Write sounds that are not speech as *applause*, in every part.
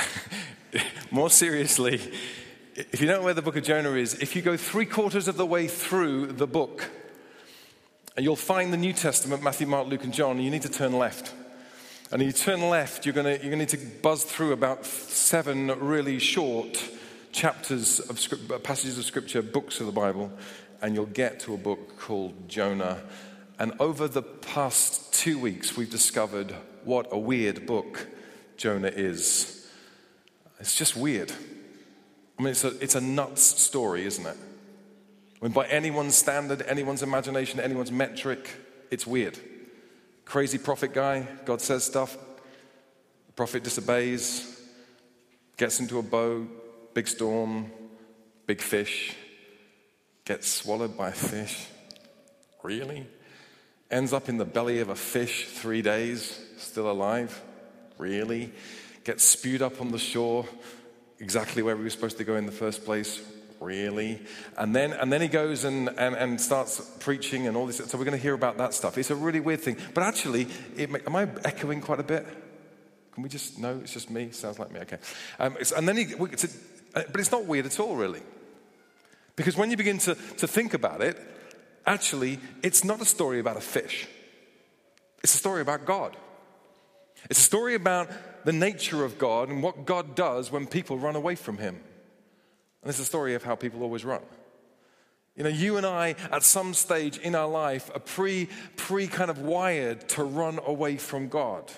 *laughs* More seriously, if you don't know where the book of Jonah is, if you go three quarters of the way through the book, you'll find the New Testament Matthew, Mark, Luke, and John. You need to turn left. And if you turn left, you're going to, you're going to need to buzz through about seven really short chapters of script, uh, passages of scripture, books of the Bible, and you'll get to a book called Jonah. And over the past two weeks, we've discovered what a weird book Jonah is. It's just weird. I mean, it's a, it's a nuts story, isn't it? I mean, by anyone's standard, anyone's imagination, anyone's metric, it's weird. Crazy prophet guy, God says stuff, the prophet disobeys, gets into a boat, big storm, big fish, gets swallowed by a fish. Really? Ends up in the belly of a fish three days, still alive. Really? Gets spewed up on the shore, exactly where we were supposed to go in the first place. Really? And then, and then he goes and, and, and starts preaching and all this. So we're going to hear about that stuff. It's a really weird thing. But actually, it, am I echoing quite a bit? Can we just, no, it's just me? Sounds like me, okay. Um, and then he, it's a, uh, but it's not weird at all, really. Because when you begin to, to think about it, actually, it's not a story about a fish, it's a story about God. It's a story about the nature of God and what God does when people run away from Him. And it's a story of how people always run. You know, you and I, at some stage in our life, are pre, pre kind of wired to run away from God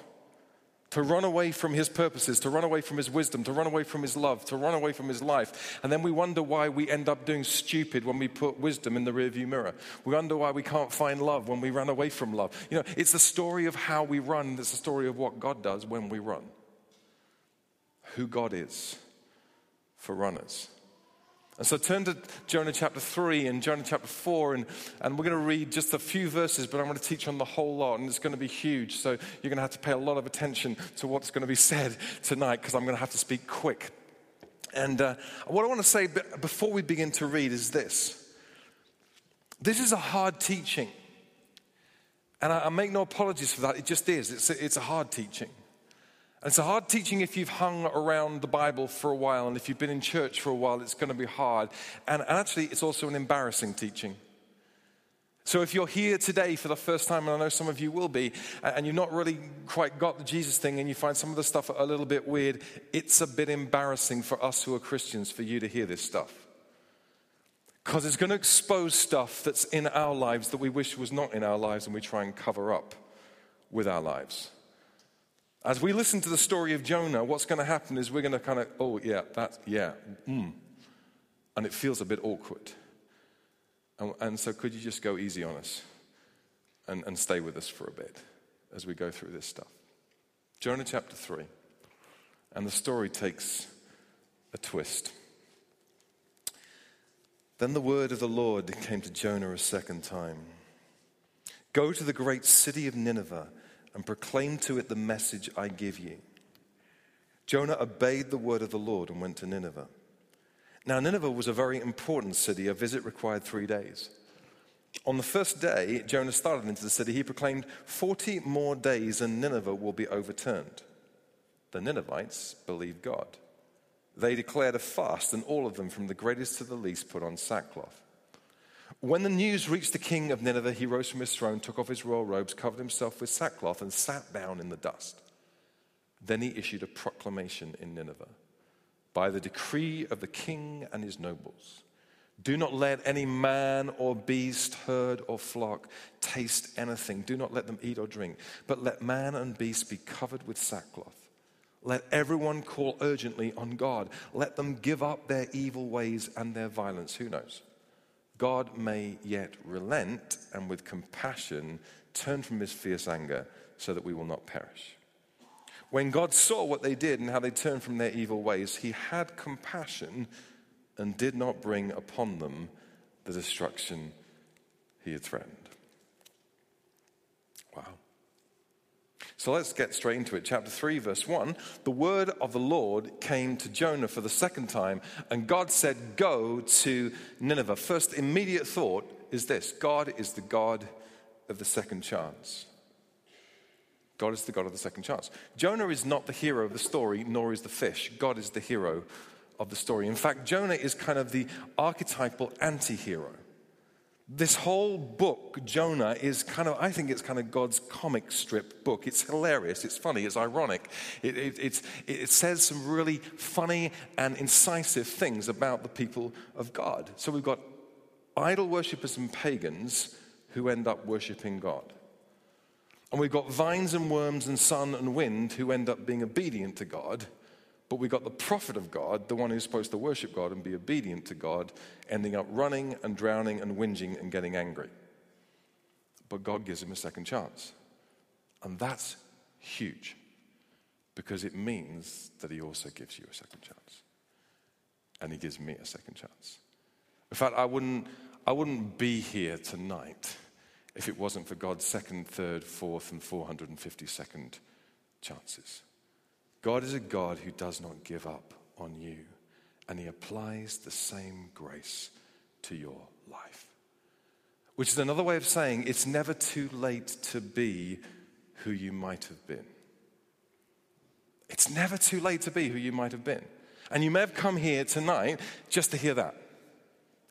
to run away from his purposes, to run away from his wisdom, to run away from his love, to run away from his life. And then we wonder why we end up doing stupid when we put wisdom in the rearview mirror. We wonder why we can't find love when we run away from love. You know, it's the story of how we run, it's the story of what God does when we run. Who God is for runners. And so turn to Jonah chapter 3 and Jonah chapter 4, and, and we're going to read just a few verses, but I'm going to teach on the whole lot, and it's going to be huge. So you're going to have to pay a lot of attention to what's going to be said tonight, because I'm going to have to speak quick. And uh, what I want to say before we begin to read is this this is a hard teaching. And I, I make no apologies for that, it just is. It's a, it's a hard teaching. It's a hard teaching if you've hung around the Bible for a while, and if you've been in church for a while, it's going to be hard. And, and actually, it's also an embarrassing teaching. So, if you're here today for the first time, and I know some of you will be, and you've not really quite got the Jesus thing, and you find some of the stuff a little bit weird, it's a bit embarrassing for us who are Christians for you to hear this stuff. Because it's going to expose stuff that's in our lives that we wish was not in our lives, and we try and cover up with our lives. As we listen to the story of Jonah, what's going to happen is we're going to kind of, oh, yeah, that's, yeah, mm. And it feels a bit awkward. And, and, so, could you just go easy on us and, and stay with us for a bit as we go through this stuff? Jonah chapter 3. And the story takes a twist. Then the word of the Lord came to Jonah a second time Go to the great city of Nineveh and proclaim to it the message I give you. Jonah obeyed the word of the Lord and went to Nineveh. Now, Nineveh was a very important city. A visit required three days. On the first day, Jonah started into the city. He proclaimed, 40 more days and Nineveh will be overturned. The Ninevites believed God. They declared a fast, and all of them, from the greatest to the least, put on sackcloth. When the news reached the king of Nineveh, he rose from his throne, took off his royal robes, covered himself with sackcloth, and sat down in the dust. Then he issued a proclamation in Nineveh by the decree of the king and his nobles. Do not let any man or beast, herd or flock taste anything. Do not let them eat or drink, but let man and beast be covered with sackcloth. Let everyone call urgently on God. Let them give up their evil ways and their violence. Who knows? God may yet relent and with compassion turn from his fierce anger so that we will not perish. When God saw what they did and how they turned from their evil ways, he had compassion and did not bring upon them the destruction he had threatened. So let's get straight into it. Chapter 3, verse 1. The word of the Lord came to Jonah for the second time, and God said, Go to Nineveh. First immediate thought is this God is the God of the second chance. God is the God of the second chance. Jonah is not the hero of the story, nor is the fish. God is the hero of the story. In fact, Jonah is kind of the archetypal anti hero. This whole book, Jonah, is kind of, I think it's kind of God's comic strip book. It's hilarious, it's funny, it's ironic. It, it, it says some really funny and incisive things about the people of God. So we've got idol worshippers and pagans who end up worshiping God. And we've got vines and worms and sun and wind who end up being obedient to God. But we got the prophet of God, the one who's supposed to worship God and be obedient to God, ending up running and drowning and whinging and getting angry. But God gives him a second chance. And that's huge because it means that he also gives you a second chance. And he gives me a second chance. In fact, I wouldn't, I wouldn't be here tonight if it wasn't for God's second, third, fourth, and 452nd chances. God is a God who does not give up on you, and He applies the same grace to your life. Which is another way of saying it's never too late to be who you might have been. It's never too late to be who you might have been. And you may have come here tonight just to hear that.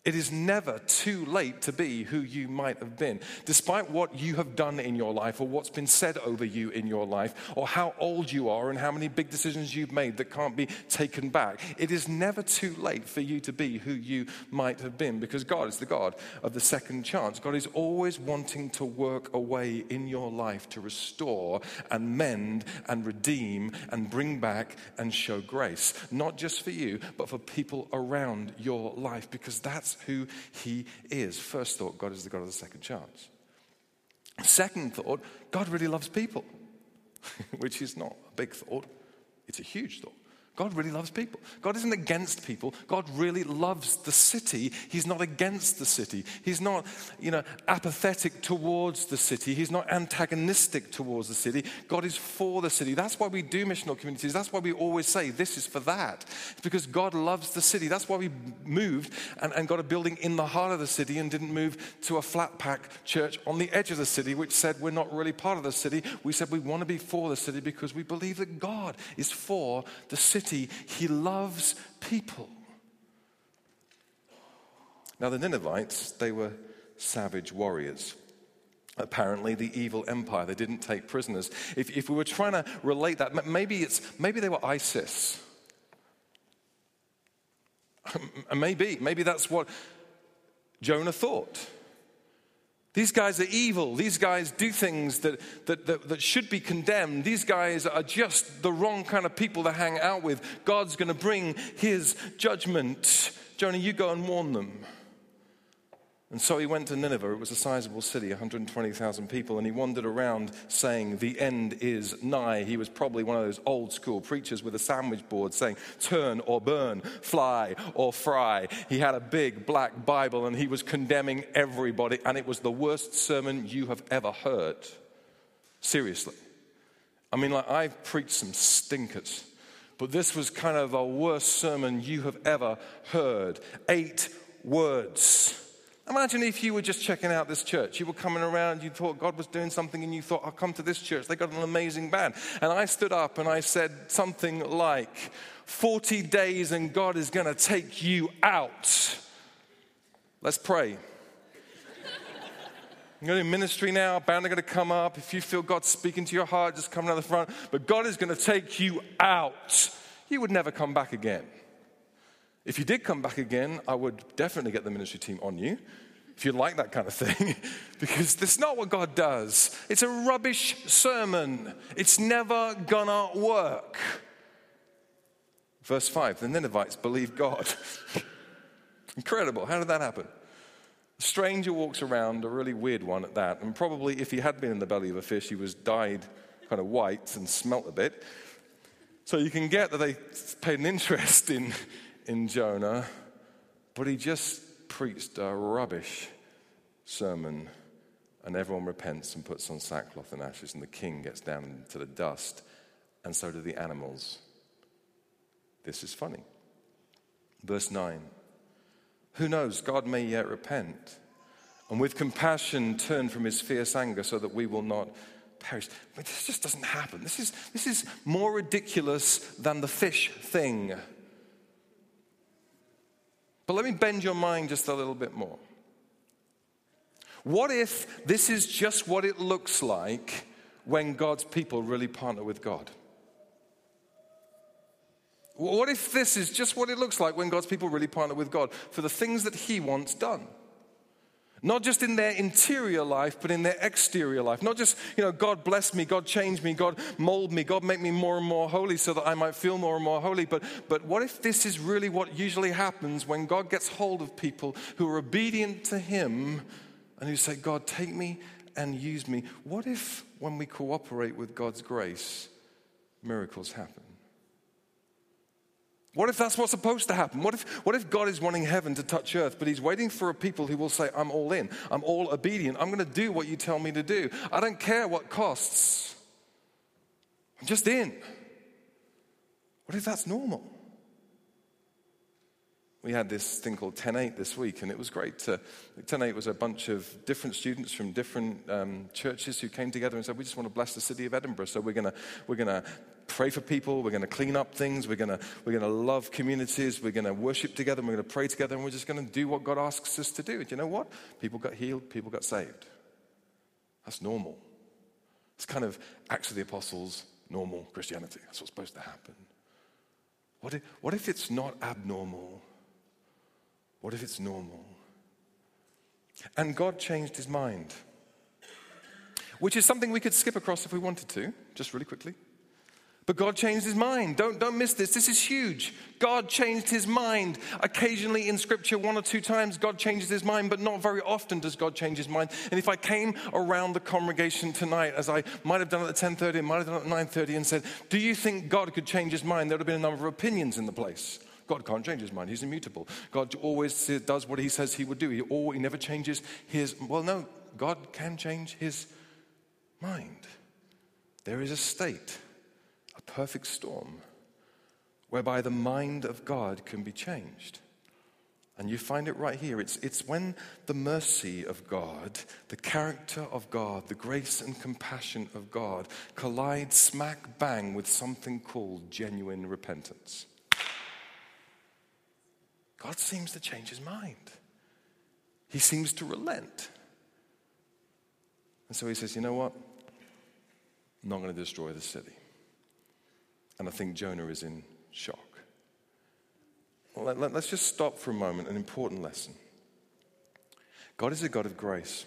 It is never too late to be who you might have been. Despite what you have done in your life or what's been said over you in your life or how old you are and how many big decisions you've made that can't be taken back, it is never too late for you to be who you might have been because God is the God of the second chance. God is always wanting to work away in your life to restore and mend and redeem and bring back and show grace, not just for you, but for people around your life because that's that's who he is. First thought, God is the God of the second chance. Second thought, God really loves people, *laughs* which is not a big thought, it's a huge thought. God really loves people. God isn't against people. God really loves the city. He's not against the city. He's not, you know, apathetic towards the city. He's not antagonistic towards the city. God is for the city. That's why we do missional communities. That's why we always say this is for that. It's because God loves the city. That's why we moved and, and got a building in the heart of the city and didn't move to a flat pack church on the edge of the city, which said we're not really part of the city. We said we want to be for the city because we believe that God is for the city he loves people. Now, the Ninevites, they were savage warriors. Apparently, the evil empire, they didn't take prisoners. If, if we were trying to relate that, maybe, it's, maybe they were ISIS. *laughs* maybe, maybe that's what Jonah thought. These guys are evil. These guys do things that, that, that, that, should be condemned. These guys are just the wrong kind of people to hang out with. God's going to bring his judgment. Jonah, you go and warn them. And so he went to Nineveh. It was a sizable city, 120,000 people, and he wandered around saying, The end is nigh. He was probably one of those old school preachers with a sandwich board saying, Turn or burn, fly or fry. He had a big black Bible and he was condemning everybody, and it was the worst sermon you have ever heard. Seriously. I mean, like, I've preached some stinkers, but this was kind of the worst sermon you have ever heard. Eight words Imagine if you were just checking out this church. You were coming around, you thought God was doing something, and you thought, I'll come to this church. They got an amazing band. And I stood up and I said something like, 40 days and God is going to take you out. Let's pray. I'm going to do ministry now. Band are going to come up. If you feel God speaking to your heart, just come to the front. But God is going to take you out. You would never come back again. If you did come back again, I would definitely get the ministry team on you if you like that kind of thing, *laughs* because that's not what God does. It's a rubbish sermon, it's never gonna work. Verse 5 the Ninevites believe God. *laughs* Incredible. How did that happen? A stranger walks around, a really weird one at that, and probably if he had been in the belly of a fish, he was dyed kind of white and smelt a bit. So you can get that they paid an interest in, in Jonah, but he just preached a rubbish sermon, and everyone repents and puts on sackcloth and ashes, and the king gets down into the dust, and so do the animals. This is funny. Verse 9 Who knows? God may yet repent, and with compassion turn from his fierce anger so that we will not perish. But this just doesn't happen. This is, this is more ridiculous than the fish thing. But let me bend your mind just a little bit more. What if this is just what it looks like when God's people really partner with God? What if this is just what it looks like when God's people really partner with God for the things that He wants done? Not just in their interior life, but in their exterior life. Not just, you know, God bless me, God change me, God mold me, God make me more and more holy so that I might feel more and more holy. But, but what if this is really what usually happens when God gets hold of people who are obedient to Him and who say, God, take me and use me? What if when we cooperate with God's grace, miracles happen? What if that's what's supposed to happen? What if, what if God is wanting heaven to touch earth, but He's waiting for a people who will say, I'm all in, I'm all obedient, I'm going to do what you tell me to do. I don't care what costs, I'm just in. What if that's normal? We had this thing called 10-8 this week, and it was great. To, 10-8 was a bunch of different students from different um, churches who came together and said, we just want to bless the city of Edinburgh, so we're going we're gonna pray for people, we're going to clean up things, we're going we're gonna love communities, we're going to worship together, we're going to pray together, and we're just going to do what God asks us to do. And you know what? People got healed, people got saved. That's normal. It's kind of Acts of the Apostles, normal Christianity. That's what's supposed to happen. What if, what if it's not abnormal? What if it's normal? And God changed his mind, which is something we could skip across if we wanted to, just really quickly. But God changed his mind. Don't, don't miss this. This is huge. God changed his mind. Occasionally in scripture, one or two times, God changes his mind, but not very often does God change his mind. And if I came around the congregation tonight, as I might have done at 10.30, might have done at 9.30, and said, do you think God could change his mind? There would have been a number of opinions in the place. God can't change his mind. He's immutable. God always does what he says he would do. He, always, he never changes his. Well, no, God can change his mind. There is a state, perfect storm, whereby the mind of God can be changed. And you find it right here. It's, it's when the mercy of God, the character of God, the grace and compassion of God collide smack bang with something called genuine repentance. God seems to change his mind. He seems to relent. And so he says, You know what? I'm not going to destroy the city. And I think Jonah is in shock. let, us just stop for a moment, an important lesson. God is a God of grace.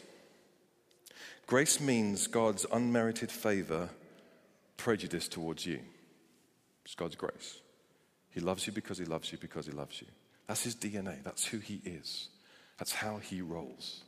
Grace means God's unmerited favor, prejudice towards you. It's God's grace. He loves you because he loves you because he loves you. That's his DNA. That's who he is. That's how he rolls.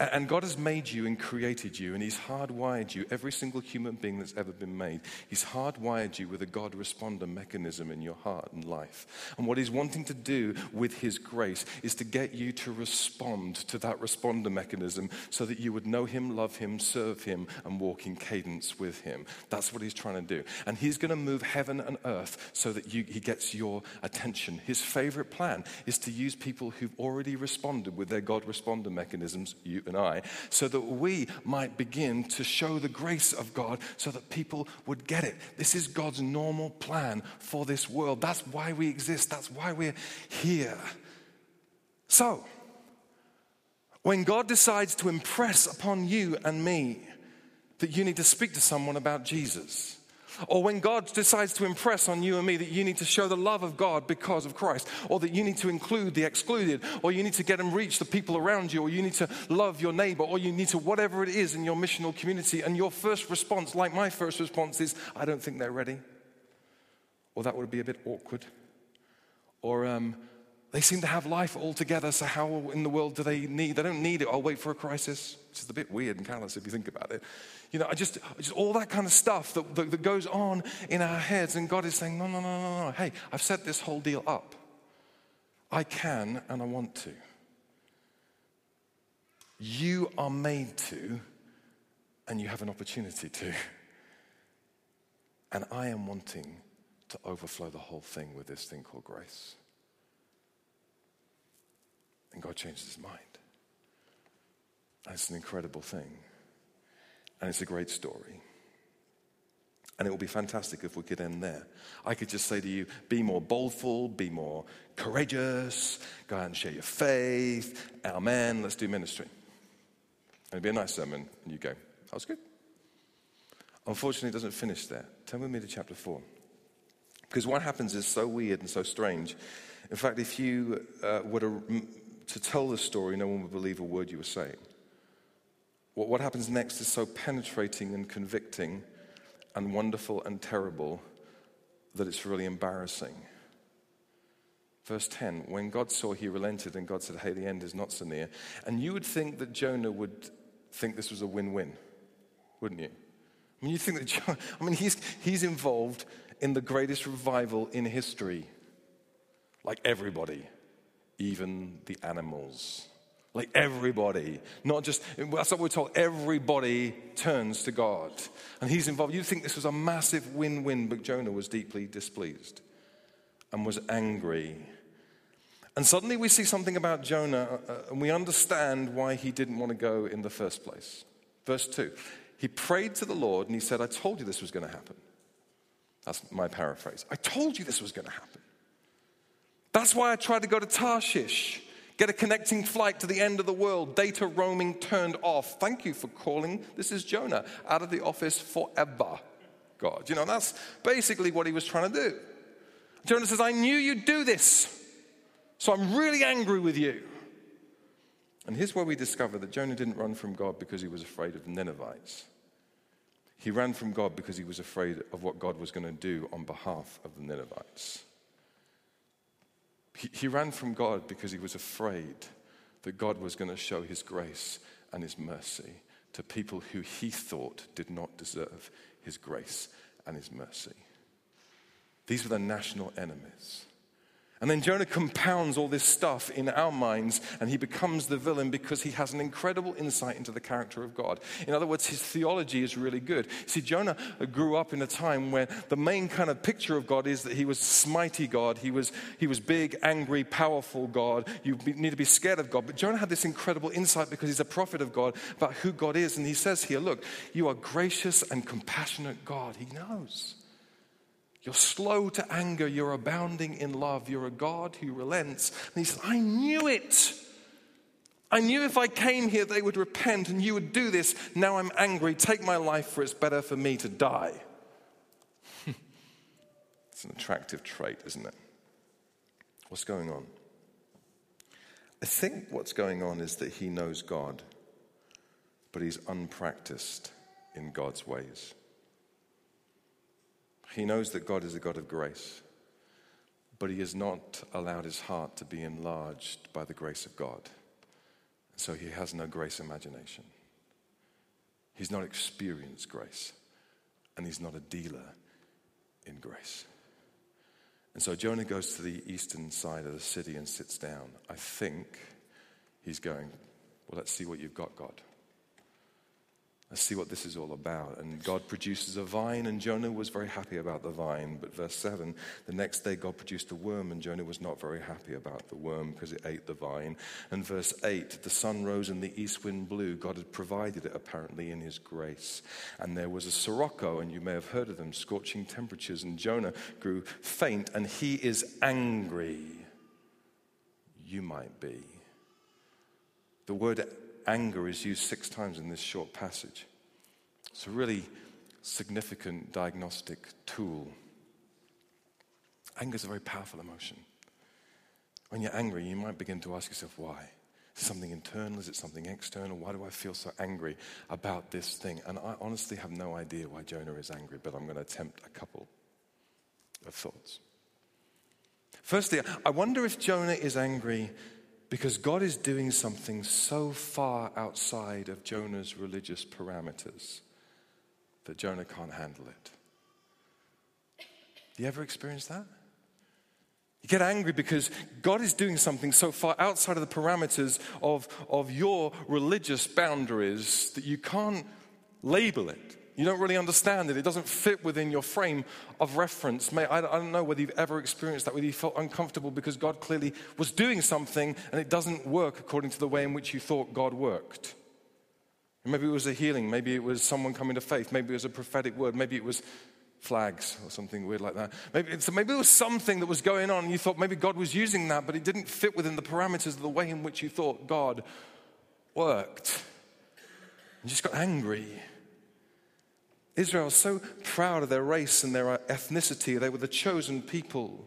And God has made you and created you, and He's hardwired you, every single human being that's ever been made. He's hardwired you with a God responder mechanism in your heart and life. And what He's wanting to do with His grace is to get you to respond to that responder mechanism so that you would know Him, love Him, serve Him, and walk in cadence with Him. That's what He's trying to do. And He's going to move heaven and earth so that you, He gets your attention. His favorite plan is to use people who've already responded with their God responder mechanisms, you and I, so that we might begin to show the grace of God so that people would get it. This is God's normal plan for this world. That's why we exist, that's why we're here. So, when God decides to impress upon you and me that you need to speak to someone about Jesus, or when God decides to impress on you and me that you need to show the love of God because of Christ, or that you need to include the excluded, or you need to get and reach the people around you, or you need to love your neighbor, or you need to whatever it is in your missional community, and your first response, like my first response, is, I don't think they're ready. Or that would be a bit awkward. Or, um, They seem to have life all together, so how in the world do they need? They don't need it. I'll wait for a crisis. Which is a bit weird and callous if you think about it. You know, I just, just all that kind of stuff that, that, that goes on in our heads, and God is saying, no, no, no, no, no. Hey, I've set this whole deal up. I can and I want to. You are made to, and you have an opportunity to. And I am wanting to overflow the whole thing with this thing called grace. And God changes his mind. It's an incredible thing. And it's a great story. And it will be fantastic if we could end there. I could just say to you, be more boldful, be more courageous, go out and share your faith. Amen. Let's do ministry. And it'd be a nice sermon, and you go, that was good. Unfortunately, it doesn't finish there. Turn with me to chapter 4. Because what happens is so weird and so strange. In fact, if you uh, were to, to tell the story, no one would believe a word you were saying. What, what happens next is so penetrating and convicting and wonderful and terrible that it's really embarrassing. Verse 10 When God saw, he relented, and God said, Hey, the end is not so near. And you would think that Jonah would think this was a win win, wouldn't you? I mean, you think that Jonah, *laughs* I mean, he's, he's involved in the greatest revival in history. Like everybody, even the animals. Like everybody, not just, that's what we're told, everybody turns to God. And he's involved. You'd think this was a massive win win, but Jonah was deeply displeased and was angry. And suddenly we see something about Jonah, uh, and we understand why he didn't want to go in the first place. Verse 2 He prayed to the Lord and he said, I told you this was going to happen. That's my paraphrase. I told you this was going to happen. That's why I tried to go to Tarshish. Get a connecting flight to the end of the world. Data roaming turned off. Thank you for calling. This is Jonah out of the office forever. God. You know, that's basically what he was trying to do. Jonah says, I knew you'd do this. So I'm really angry with you. And here's where we discover that Jonah didn't run from God because he was afraid of the Ninevites. He ran from God because he was afraid of what God was going to do on behalf of the Ninevites. He, he ran from God because he was afraid that God was going to show his grace and his mercy to people who he thought did not deserve his grace and his mercy. These were the national enemies. And then Jonah compounds all this stuff in our minds, and he becomes the villain because he has an incredible insight into the character of God. In other words, his theology is really good. See, Jonah grew up in a time where the main kind of picture of God is that he was smighty God, he was, he was big, angry, powerful God. You need to be scared of God. But Jonah had this incredible insight because he's a prophet of God about who God is. And he says here, Look, you are gracious and compassionate God. He knows. You're slow to anger. You're abounding in love. You're a God who relents. And he says, I knew it. I knew if I came here, they would repent and you would do this. Now I'm angry. Take my life, for it's better for me to die. *laughs* it's an attractive trait, isn't it? What's going on? I think what's going on is that he knows God, but he's unpracticed in God's ways. He knows that God is a God of grace, but he has not allowed his heart to be enlarged by the grace of God. So he has no grace imagination. He's not experienced grace, and he's not a dealer in grace. And so Jonah goes to the eastern side of the city and sits down. I think he's going, Well, let's see what you've got, God. Let's see what this is all about. And God produces a vine, and Jonah was very happy about the vine. But verse 7 the next day, God produced a worm, and Jonah was not very happy about the worm because it ate the vine. And verse 8 the sun rose and the east wind blew. God had provided it apparently in his grace. And there was a sirocco, and you may have heard of them, scorching temperatures. And Jonah grew faint, and he is angry. You might be. The word anger is used six times in this short passage. It's a really significant diagnostic tool. Anger is a very powerful emotion. When you're angry, you might begin to ask yourself, why? Is it something internal? Is it something external? Why do I feel so angry about this thing? And I honestly have no idea why Jonah is angry, but I'm going to attempt a couple of thoughts. Firstly, I wonder if Jonah is angry because God is doing something so far outside of Jonah's religious parameters that Jonah can't handle it. You ever experience that? You get angry because God is doing something so far outside of the parameters of, of your religious boundaries that you can't label it. You don't really understand it. It doesn't fit within your frame of reference. I, don't know whether you've ever experienced that, whether you felt uncomfortable because God clearly was doing something and it doesn't work according to the way in which you thought God worked. Maybe it was a healing. Maybe it was someone coming to faith. Maybe it was a prophetic word. Maybe it was flags or something weird like that. Maybe, so maybe there was something that was going on and you thought maybe God was using that, but it didn't fit within the parameters of the way in which you thought God worked. You just got angry. Israel so proud of their race and their uh, ethnicity. They were the chosen people.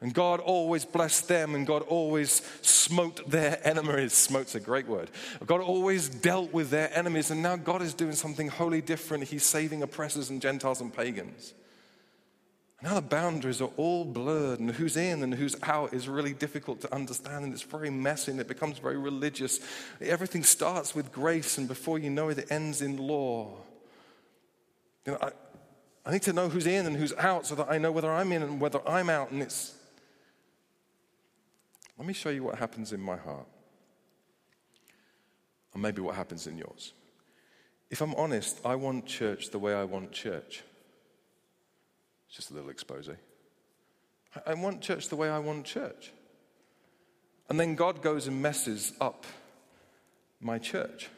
And God always blessed them, and God always smote their *laughs* enemies. Smote's a great word. God always dealt with their enemies, and now God is doing something wholly different. He's saving oppressors and Gentiles and pagans. Now the boundaries are all blurred, and who's in and who's out is really difficult to understand, and it's very messy and it becomes very religious. Everything starts with grace, and before you know it, it ends in law. You know, I, I need to know who's in and who's out so that I know whether I'm in and whether I'm out, and it's let me show you what happens in my heart, or maybe what happens in yours. If I'm honest, I want church the way I want church. It's just a little expose. I want church the way I want church. And then God goes and messes up my church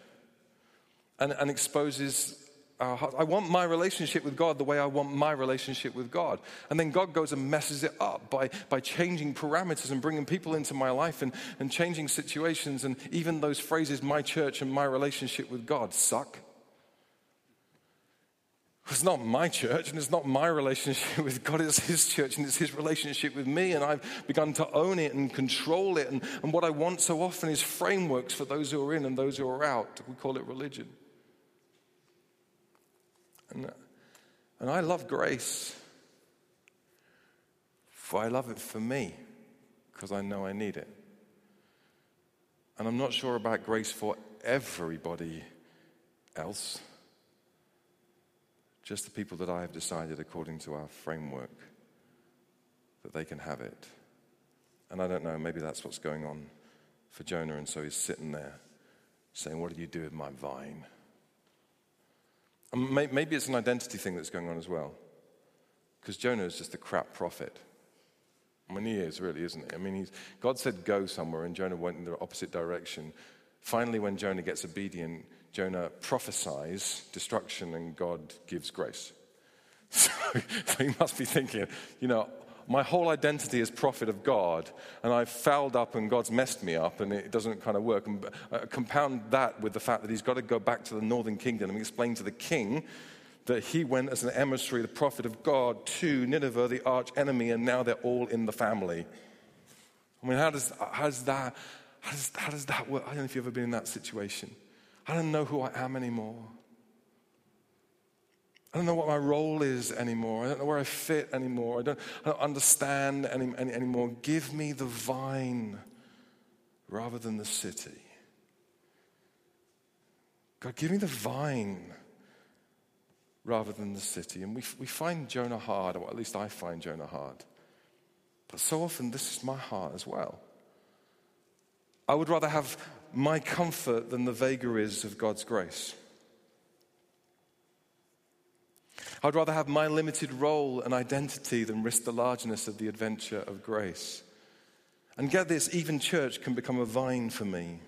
and, and exposes hearts. I want my relationship with God the way I want my relationship with God. And then God goes and messes it up by, by changing parameters and bringing people into my life and, and changing situations. And even those phrases, my church and my relationship with God, suck. It's not my church and it's not my relationship *laughs* with God, it's His church and it's His relationship with me. And I've begun to own it and control it. And, and what I want so often is frameworks for those who are in and those who are out. We call it religion. And, and I love grace, for I love it for me, because I know I need it. And I'm not sure about grace for everybody else, just the people that I have decided, according to our framework, that they can have it. And I don't know, maybe that's what's going on for Jonah, and so he's sitting there saying, What do you do with my vine? Maybe it's an identity thing that's going on as well. Because Jonah is just a crap prophet. I mean, he is really, isn't he? I mean, God said go somewhere, and Jonah went in the opposite direction. Finally, when Jonah gets obedient, Jonah prophesies destruction, and God gives grace. *laughs* So, *laughs* so he must be thinking, you know, my whole identity is prophet of God, and I've fouled up and God's messed me up, and it doesn't kind of work. And uh, compound that with the fact that he's got to go back to the northern kingdom and explain to the king that he went as an emissary, the prophet of God, to Nineveh, the arch enemy, and now they're all in the family. I mean, how does, how does that how does, how does that work? I don't know if you've ever been in that situation. I don't know who I am anymore. I don't know what my role is anymore. I don't know where I fit anymore. I don't, I don't understand any, any, anymore. Give me the vine rather than the city. God, give me the vine rather than the city. And we, we find Jonah hard, or at least I find Jonah hard. But so often, this is my heart as well. I would rather have my comfort than the vagaries of God's grace. I'd rather have my limited role and identity than risk the largeness of the adventure of grace. And get this, even church can become a vine for me.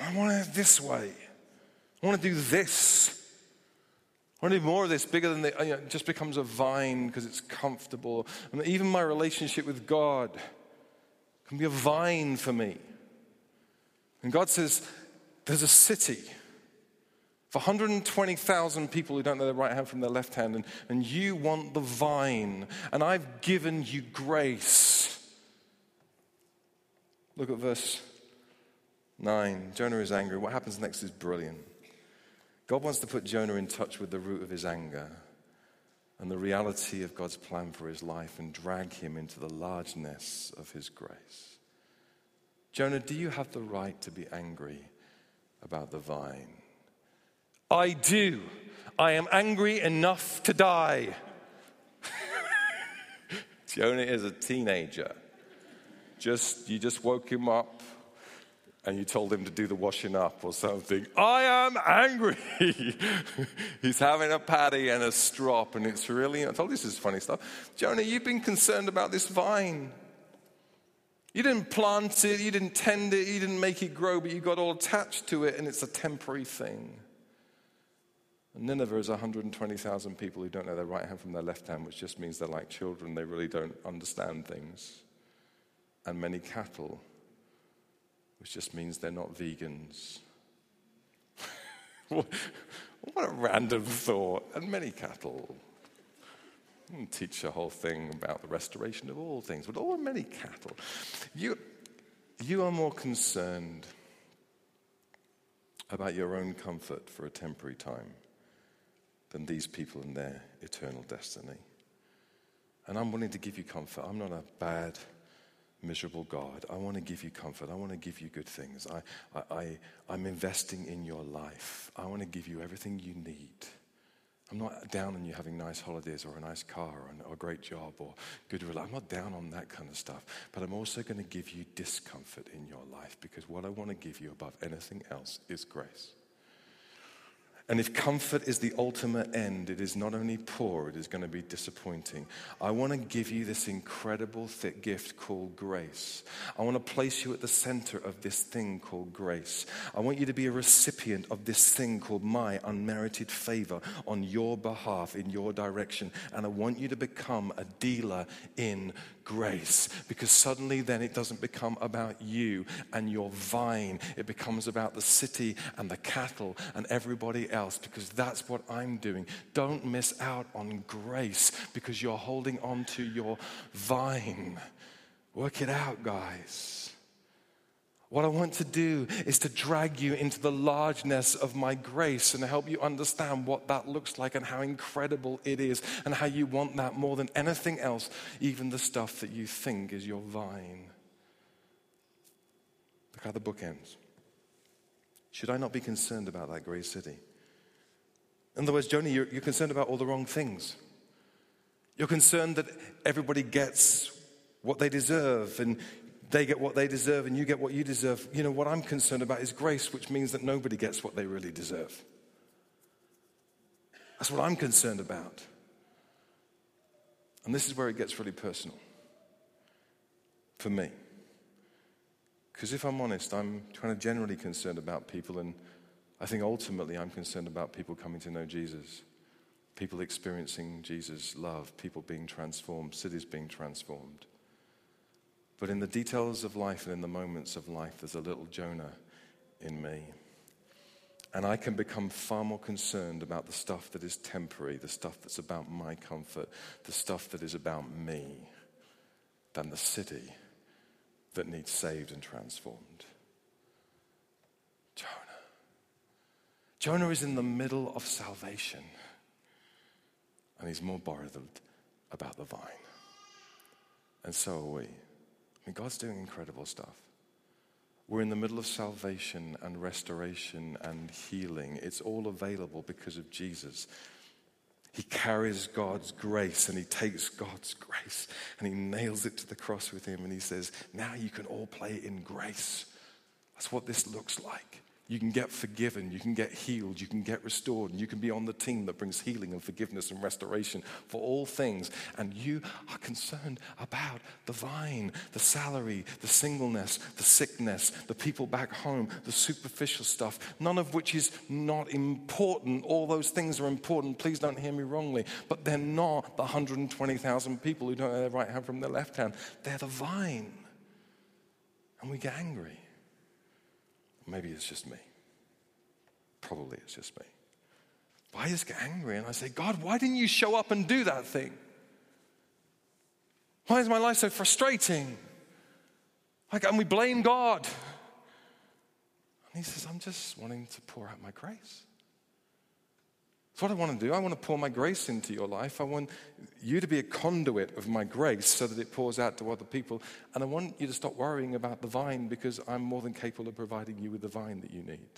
I want it this way. I want to do this. I want to do more of this, bigger than the, you know, it just becomes a vine because it's comfortable. And even my relationship with God can be a vine for me. And God says, there's a city for 120,000 people who don't know their right hand from their left hand, and, and you want the vine, and I've given you grace. Look at verse 9. Jonah is angry. What happens next is brilliant. God wants to put Jonah in touch with the root of his anger. and the reality of God's plan for his life and drag him into the largeness of his grace. Jonah, do you have the right to be angry about the vine? I do. I am angry enough to die. *laughs* Jonah is a teenager. Just you just woke him up and you told him to do the washing up or something. I am angry. *laughs* He's having a patty and a strop, and it's really, I told you this is funny stuff. Jonah, you've been concerned about this vine. You didn't plant it, you didn't tend it, you didn't make it grow, but you got all attached to it, and it's a temporary thing. Nineveh is 120,000 people who don't know their right hand from their left hand, which just means they're like children, they really don't understand things. And many cattle which just means they're not vegans. *laughs* what a random thought. And many cattle. Teach a whole thing about the restoration of all things, but all many cattle. You, you are more concerned about your own comfort for a temporary time than these people and their eternal destiny. And I'm willing to give you comfort. I'm not a bad miserable God. I want to give you comfort. I want to give you good things. I, I, I, I'm investing in your life. I want to give you everything you need. I'm not down on you having nice holidays or a nice car or, a great job or good relationship. I'm not down on that kind of stuff. But I'm also going to give you discomfort in your life because what I want to give you above anything else is grace. And if comfort is the ultimate end, it is not only poor, it is going to be disappointing. I want to give you this incredible thick gift called grace. I want to place you at the center of this thing called grace. I want you to be a recipient of this thing called my unmerited favor on your behalf, in your direction. And I want you to become a dealer in grace because suddenly then it doesn't become about you and your vine. It becomes about the city and the cattle and everybody else because that's what I'm doing. Don't miss out on grace because you're holding on to your vine. Work it out, guys. What I want to do is to drag you into the largeness of my grace and help you understand what that looks like and how incredible it is and how you want that more than anything else, even the stuff that you think is your vine. Look how the book ends. Should I not be concerned about that great city? In other words, Jonah, you're, you're concerned about all the wrong things. You're concerned that everybody gets what they deserve, and they get what they deserve and you get what you deserve. You know, what I'm concerned about is grace, which means that nobody gets what they really deserve. That's what I'm concerned about. And this is where it gets really personal for me. Because if I'm honest, I'm kind of generally concerned about people, and I think ultimately I'm concerned about people coming to know Jesus, people experiencing Jesus' love, people being transformed, cities being transformed. But in the details of life and in the moments of life, there's a little Jonah in me. And I can become far more concerned about the stuff that is temporary, the stuff that's about my comfort, the stuff that is about me, than the city that needs saved and transformed. Jonah is in the middle of salvation, and he's more bothered about the vine. And so are we. I mean, God's doing incredible stuff. We're in the middle of salvation and restoration and healing. It's all available because of Jesus. He carries God's grace and he takes God's grace and he nails it to the cross with him and he says, Now you can all play in grace. That's what this looks like. You can get forgiven, you can get healed, you can get restored, and you can be on the team that brings healing and forgiveness and restoration for all things. And you are concerned about the vine, the salary, the singleness, the sickness, the people back home, the superficial stuff, none of which is not important. All those things are important. Please don't hear me wrongly. But they're not the 120,000 people who don't know their right hand from their left hand. They're the vine. And we get angry. Maybe it's just me. Probably it's just me. But I just get angry and I say, God, why didn't you show up and do that thing? Why is my life so frustrating? Like, and we blame God. And he says, I'm just wanting to pour out my grace. What I want to do. I want to pour my grace into your life. I want you to be a conduit of my grace so that it pours out to other people. And I want you to stop worrying about the vine because I'm more than capable of providing you with the vine that you need.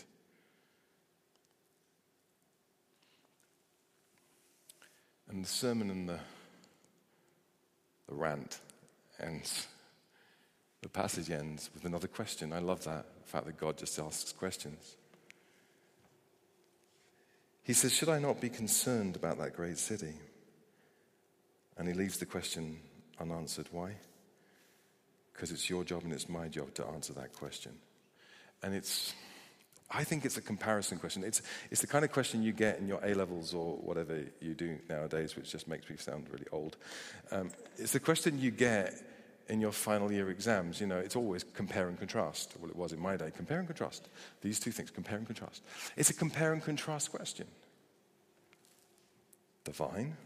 And the sermon and the, the rant ends. The passage ends with another question. I love that, the fact that God just asks questions. He says, Should I not be concerned about that great city? And he leaves the question unanswered. Why? Because it's your job and it's my job to answer that question. And it's, I think it's a comparison question. It's, it's the kind of question you get in your A levels or whatever you do nowadays, which just makes me sound really old. Um, it's the question you get in your final year exams. You know, it's always compare and contrast. Well, it was in my day. Compare and contrast. These two things, compare and contrast. It's a compare and contrast question. The vine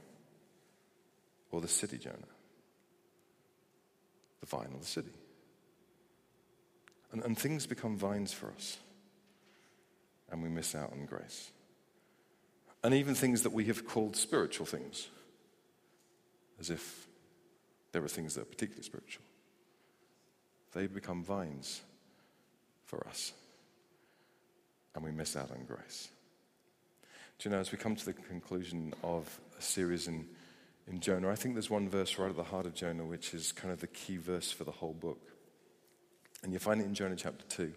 or the city, Jonah? The vine or the city? And, and things become vines for us, and we miss out on grace. And even things that we have called spiritual things, as if there are things that are particularly spiritual. They become vines for us, and we miss out on grace. Do you know, as we come to the conclusion of a series in, in Jonah, I think there's one verse right at the heart of Jonah, which is kind of the key verse for the whole book. And you find it in Jonah chapter 2.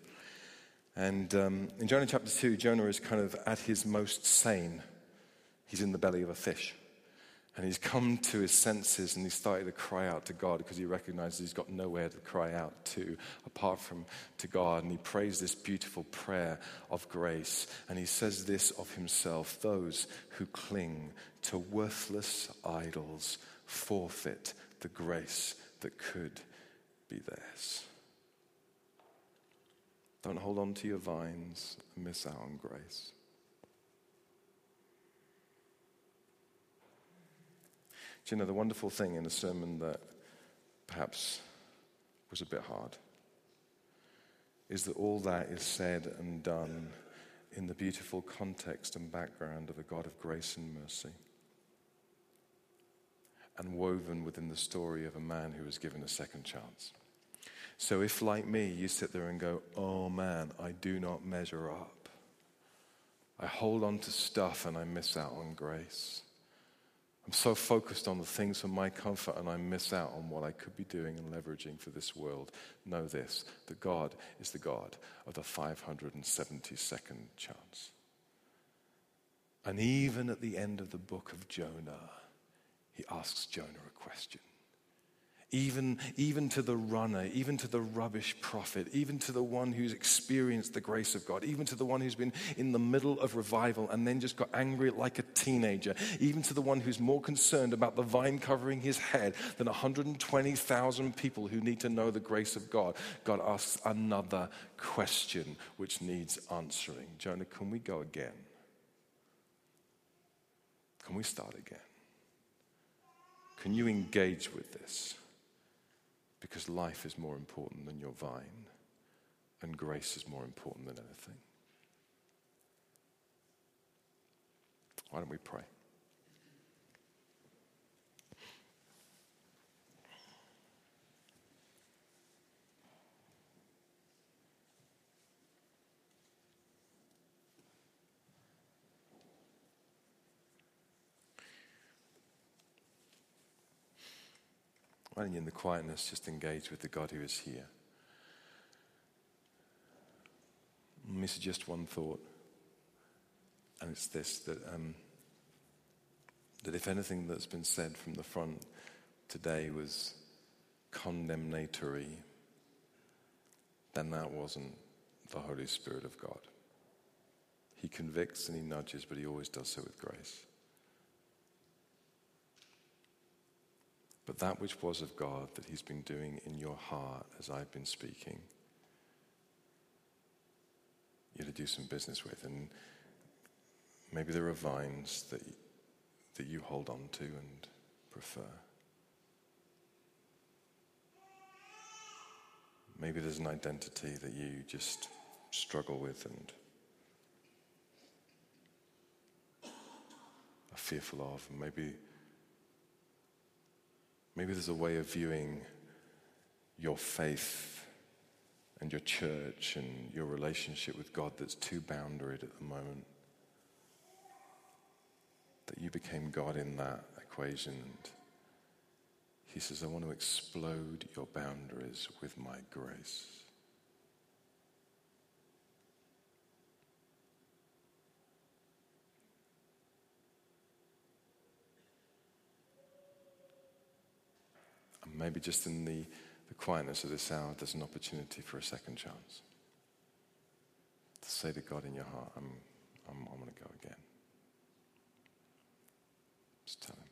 And um, in Jonah chapter 2, Jonah is kind of at his most sane. He's in the belly of a fish. And he's come to his senses and he's started to cry out to God because he recognizes he's got nowhere to cry out to apart from to God. And he prays this beautiful prayer of grace. And he says this of himself those who cling to worthless idols forfeit the grace that could be theirs. Don't hold on to your vines and miss out on grace. Do you know the wonderful thing in a sermon that perhaps was a bit hard is that all that is said and done in the beautiful context and background of a God of grace and mercy and woven within the story of a man who was given a second chance. So, if like me, you sit there and go, Oh man, I do not measure up, I hold on to stuff and I miss out on grace. I'm so focused on the things for my comfort and I miss out on what I could be doing and leveraging for this world. Know this that God is the God of the 572nd chance. And even at the end of the book of Jonah, he asks Jonah a question even, even to the runner, even to the rubbish prophet, even to the one who's experienced the grace of God, even to the one who's been in the middle of revival and then just got angry like a teenager, even to the one who's more concerned about the vine covering his head than 120,000 people who need to know the grace of God. God asks another question which needs answering. Jonah, can we go again? Can we start again? Can you engage with this? Because life is more important than your vine, and grace is more important than anything. Why don't we pray? Why don't you, in the quietness, just engage with the God who is here? Let me suggest one thought, and it's this that, um, that if anything that's been said from the front today was condemnatory, then that wasn't the Holy Spirit of God. He convicts and he nudges, but he always does so with grace. But that which was of God that He's been doing in your heart as I've been speaking, you're to do some business with. And maybe there are vines that, that you hold on to and prefer. Maybe there's an identity that you just struggle with and are fearful of. And maybe, maybe there's a way of viewing your faith and your church and your relationship with God that's too boundaried at the moment. That you became God in that equation. And he says, I want to explode your boundaries with my grace. And maybe just in the, the quietness of this hour, there's an opportunity for a second chance. To say to God in your heart, I'm, I'm, I'm going to go again. Just tell him.